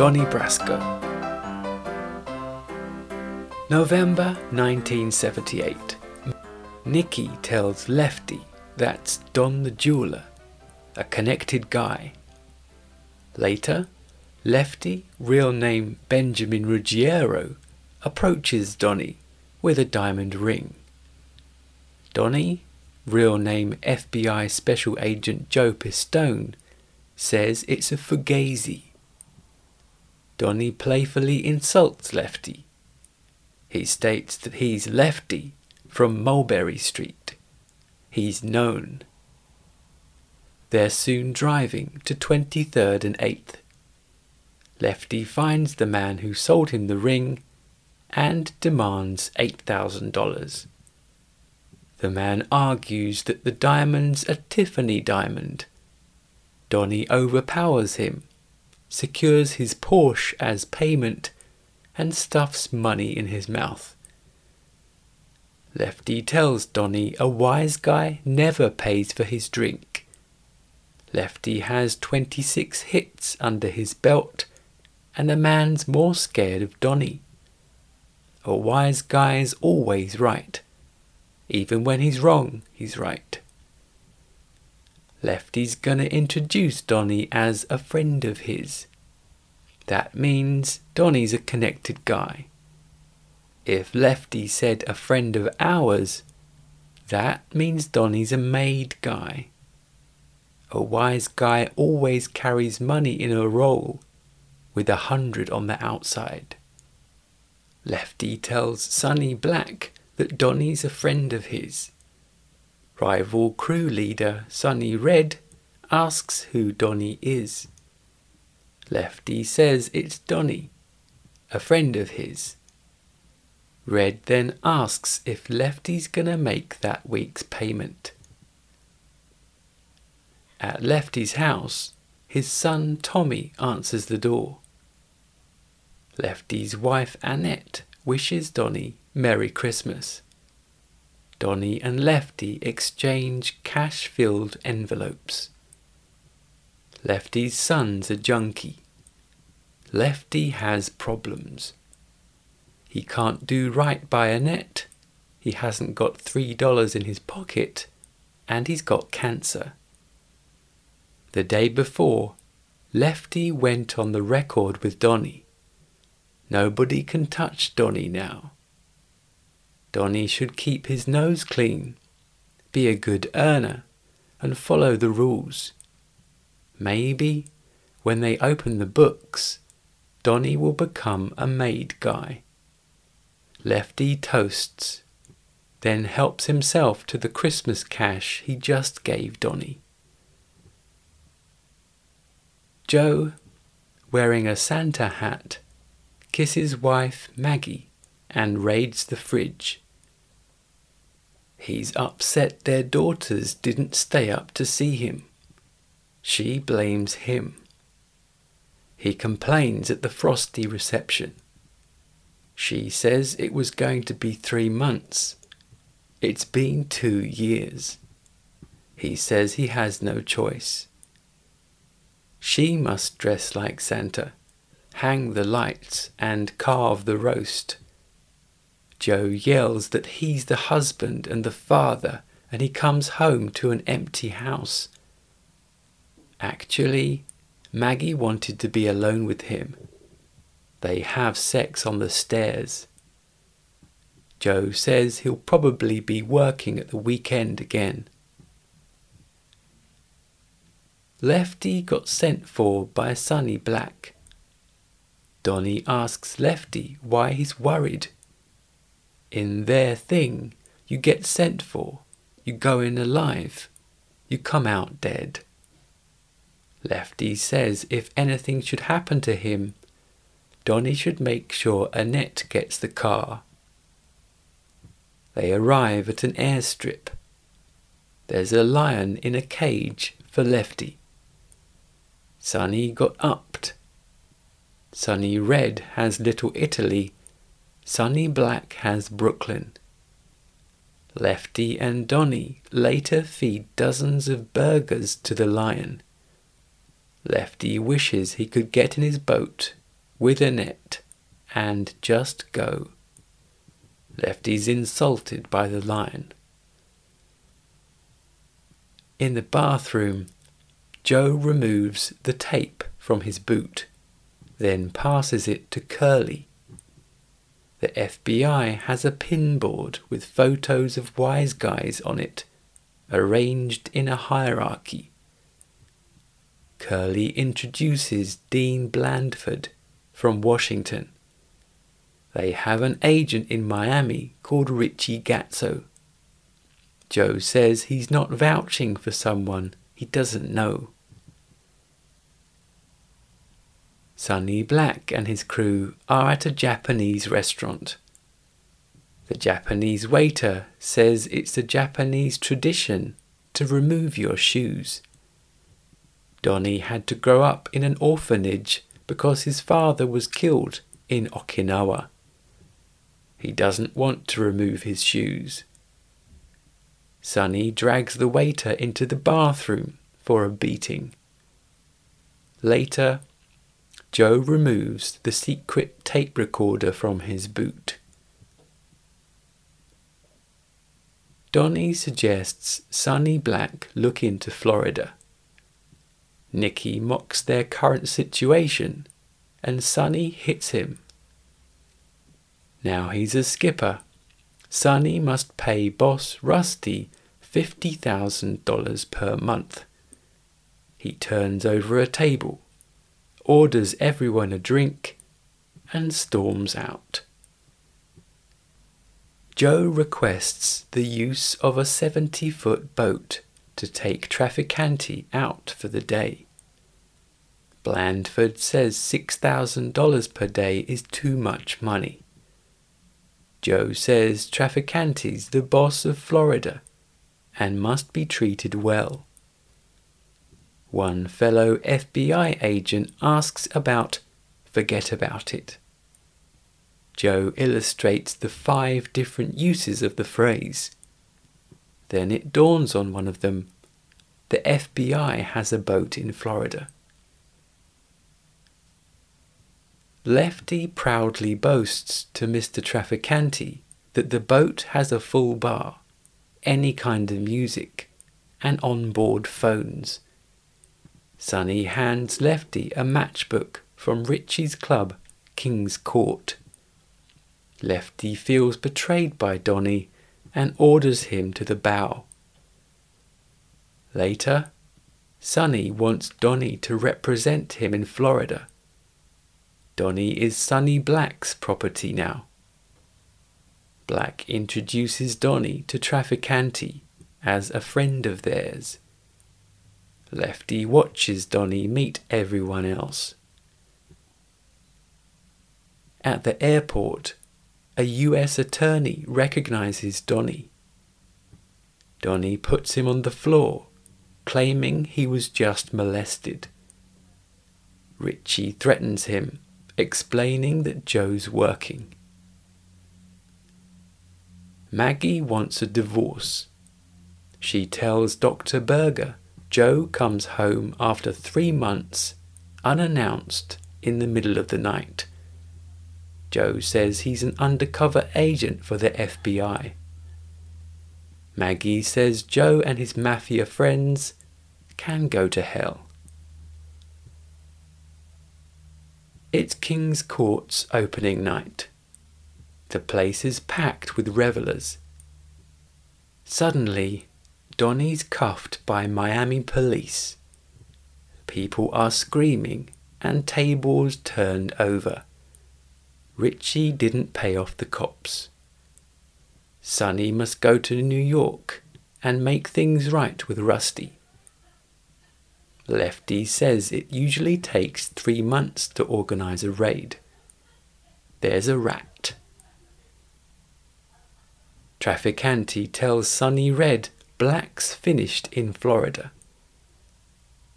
Donnie Brasco. November 1978. Nicky tells Lefty that's Don the jeweler, a connected guy. Later, Lefty, real name Benjamin Ruggiero, approaches Donnie with a diamond ring. Donnie, real name FBI Special Agent Joe Pistone, says it's a fugazi. Donnie playfully insults Lefty. He states that he's Lefty from Mulberry Street. He's known. They're soon driving to 23rd and 8th. Lefty finds the man who sold him the ring and demands $8,000. The man argues that the diamond's a Tiffany diamond. Donnie overpowers him, secures his Porsche as payment, and stuffs money in his mouth. Lefty tells Donnie a wise guy never pays for his drink. Lefty has 26 hits under his belt, and the man's more scared of Donnie. A wise guy's always right. Even when he's wrong, he's right. Lefty's gonna introduce Donnie as a friend of his. That means Donnie's a connected guy. If Lefty said a friend of ours, that means Donnie's a made guy. A wise guy always carries money in a roll with a hundred on the outside. Lefty tells Sonny Black that Donnie's a friend of his. Rival crew leader Sonny Red asks who Donnie is. Lefty says it's Donnie, a friend of his. Red then asks if Lefty's gonna make that week's payment. At Lefty's house, his son Tommy answers the door. Lefty's wife Annette wishes Donnie Merry Christmas. Donnie and Lefty exchange cash filled envelopes. Lefty's son's a junkie. Lefty has problems. He can't do right by Annette. He hasn't got three dollars in his pocket, and he's got cancer. The day before, Lefty went on the record with Donnie. Nobody can touch Donnie now. Donnie should keep his nose clean, be a good earner, and follow the rules. Maybe, when they open the books, Donnie will become a made guy. Lefty toasts, then helps himself to the Christmas cash he just gave Donnie. Joe, wearing a Santa hat, kisses wife Maggie and raids the fridge. He's upset their daughters didn't stay up to see him. She blames him. He complains at the frosty reception. She says it was going to be three months. It's been two years. He says he has no choice. She must dress like Santa hang the lights, and carve the roast. Joe yells that he's the husband and the father, and he comes home to an empty house. Actually, Maggie wanted to be alone with him. They have sex on the stairs. Joe says he'll probably be working at the weekend again. Lefty got sent for by Sonny Black. Donnie asks Lefty why he's worried. In their thing, you get sent for, you go in alive, you come out dead. Lefty says if anything should happen to him, Donnie should make sure Annette gets the car. They arrive at an airstrip. There's a lion in a cage for Lefty. Sonny got upped Sonny Red has Little Italy. Sonny Black has Brooklyn. Lefty and Donnie later feed dozens of burgers to the lion. Lefty wishes he could get in his boat with a net and just go. Lefty's insulted by the lion. In the bathroom, Joe removes the tape from his boot, then passes it to Curly. The FBI has a pinboard with photos of wise guys on it, arranged in a hierarchy. Curly introduces Dean Blandford from Washington. They have an agent in Miami called Richie Gazzo. Joe says he's not vouching for someone he doesn't know. Sonny Black and his crew are at a Japanese restaurant. The Japanese waiter says it's a Japanese tradition to remove your shoes. Donnie had to grow up in an orphanage because his father was killed in Okinawa. He doesn't want to remove his shoes. Sonny drags the waiter into the bathroom for a beating. Later, Joe removes the secret tape recorder from his boot. Donnie suggests Sonny Black look into Florida. Nicky mocks their current situation, and Sonny hits him. Now he's a skipper. Sonny must pay boss Rusty $50,000 per month. He turns over a table, orders everyone a drink, and storms out. Joe requests the use of a 70 foot boat to take Trafficante out for the day. Blandford says $6,000 per day is too much money. Joe says Trafficante's the boss of Florida and must be treated well. One fellow FBI agent asks about forget about it. Joe illustrates the five different uses of the phrase. Then it dawns on one of them the FBI has a boat in Florida. Lefty proudly boasts to Mr. Trafficante that the boat has a full bar, any kind of music, and onboard phones. Sonny hands Lefty a matchbook from Richie's club, King's Court. Lefty feels betrayed by Donnie and orders him to the bow. Later, Sonny wants Donnie to represent him in Florida. Donnie is Sonny Black's property now. Black introduces Donnie to Trafficante as a friend of theirs. Lefty watches Donnie meet everyone else. At the airport, a US attorney recognizes Donnie. Donnie puts him on the floor, claiming he was just molested. Richie threatens him, explaining that Joe's working. Maggie wants a divorce. She tells Dr. Berger Joe comes home after three months, unannounced, in the middle of the night. Joe says he's an undercover agent for the FBI. Maggie says Joe and his mafia friends can go to hell. It's King's Court's opening night. The place is packed with revelers. Suddenly, Donnie's cuffed by Miami police. People are screaming and tables turned over. Richie didn't pay off the cops. Sonny must go to New York and make things right with Rusty. Lefty says it usually takes three months to organize a raid. There's a rat. Trafficante tells Sonny Red Black's finished in Florida.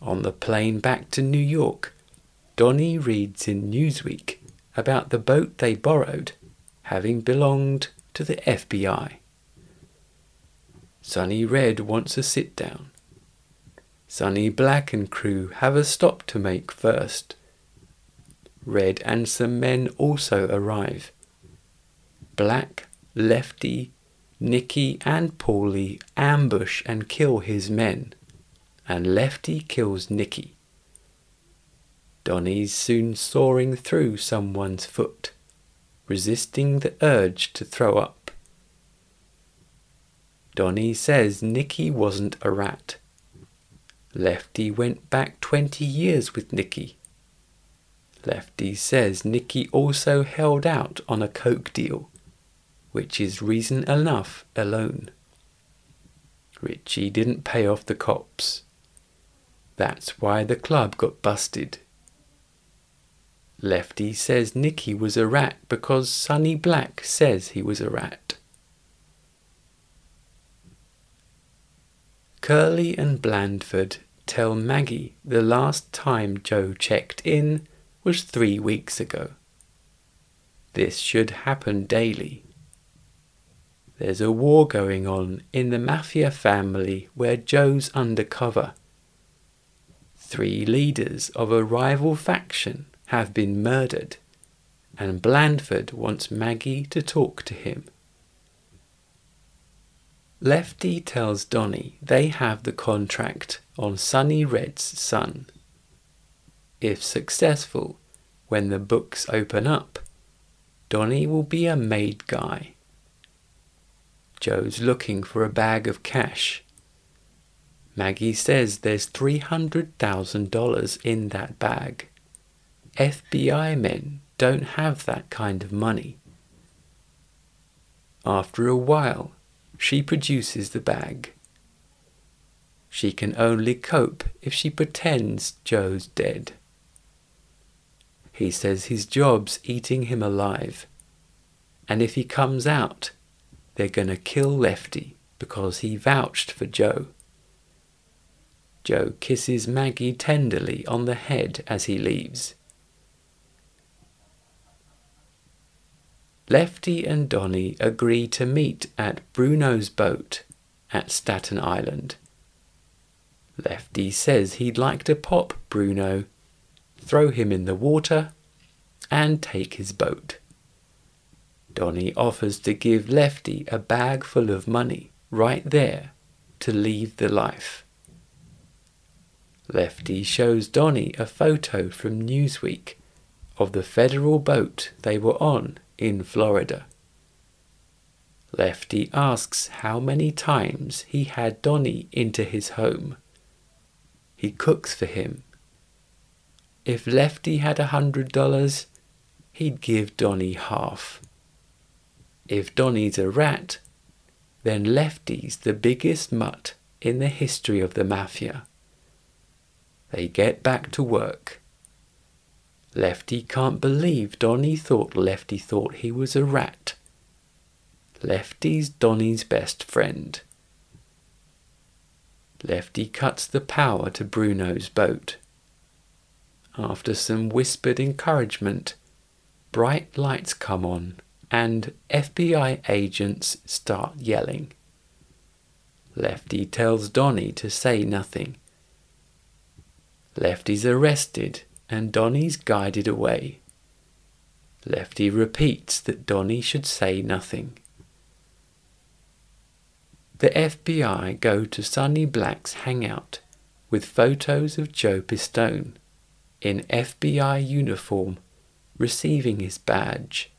On the plane back to New York, Donnie reads in Newsweek about the boat they borrowed having belonged to the FBI. Sonny Red wants a sit down. Sonny Black and crew have a stop to make first. Red and some men also arrive. Black, Lefty, Nicky, and Paulie ambush and kill his men, and Lefty kills Nicky. Donnie's soon sawing through someone's foot, resisting the urge to throw up. Donnie says Nicky wasn't a rat. Lefty went back 20 years with Nicky. Lefty says Nicky also held out on a coke deal which is reason enough alone. Richie didn't pay off the cops. That's why the club got busted. Lefty says Nicky was a rat because Sonny Black says he was a rat. Curly and Blandford tell Maggie the last time Joe checked in was three weeks ago. This should happen daily. There's a war going on in the Mafia family where Joe's undercover. Three leaders of a rival faction have been murdered, and Blandford wants Maggie to talk to him. Lefty tells Donnie they have the contract on Sonny Red's son. If successful, when the books open up, Donnie will be a made guy. Joe's looking for a bag of cash. Maggie says there's $300,000 in that bag. FBI men don't have that kind of money. After a while, she produces the bag. She can only cope if she pretends Joe's dead. He says his job's eating him alive, and if he comes out, they're going to kill Lefty because he vouched for Joe. Joe kisses Maggie tenderly on the head as he leaves. Lefty and Donnie agree to meet at Bruno's boat at Staten Island. Lefty says he'd like to pop Bruno, throw him in the water, and take his boat. Donnie offers to give Lefty a bag full of money right there to leave the life. Lefty shows Donnie a photo from Newsweek of the federal boat they were on in Florida. Lefty asks how many times he had Donnie into his home. He cooks for him. If Lefty had a hundred dollars, he'd give Donnie half. If Donnie's a rat, then Lefty's the biggest mutt in the history of the mafia. They get back to work. Lefty can't believe Donnie thought Lefty thought he was a rat. Lefty's Donnie's best friend. Lefty cuts the power to Bruno's boat. After some whispered encouragement, bright lights come on and FBI agents start yelling. Lefty tells Donnie to say nothing. Lefty's arrested and Donnie's guided away. Lefty repeats that Donnie should say nothing. The FBI go to Sonny Black's hangout with photos of Joe Pistone in FBI uniform receiving his badge.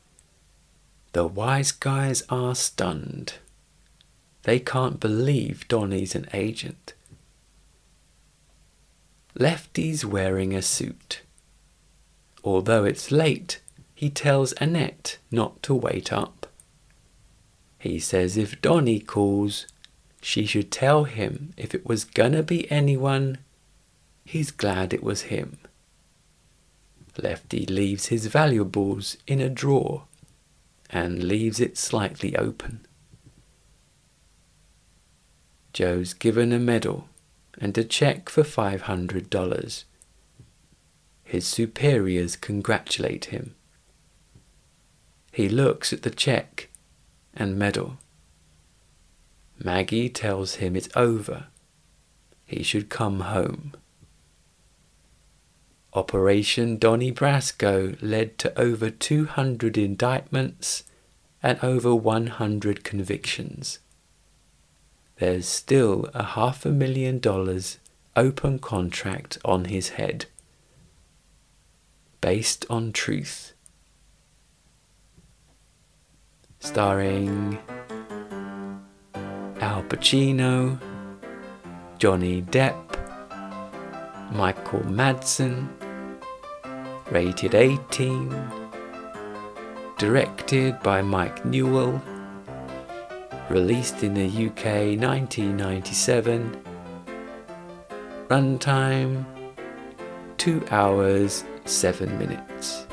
The wise guys are stunned. They can't believe Donnie's an agent. Lefty's wearing a suit. Although it's late, he tells Annette not to wait up. He says if Donnie calls, she should tell him if it was gonna be anyone, he's glad it was him. Lefty leaves his valuables in a drawer and leaves it slightly open. Joe's given a medal and a check for $500. His superiors congratulate him. He looks at the check and medal. Maggie tells him it's over. He should come home. Operation Donnie Brasco led to over 200 indictments and over 100 convictions. There's still a half a million dollars open contract on his head. Based on truth. Starring Al Pacino, Johnny Depp, Michael Madsen, rated 18, directed by Mike Newell, released in the UK 1997, runtime 2 hours 7 minutes.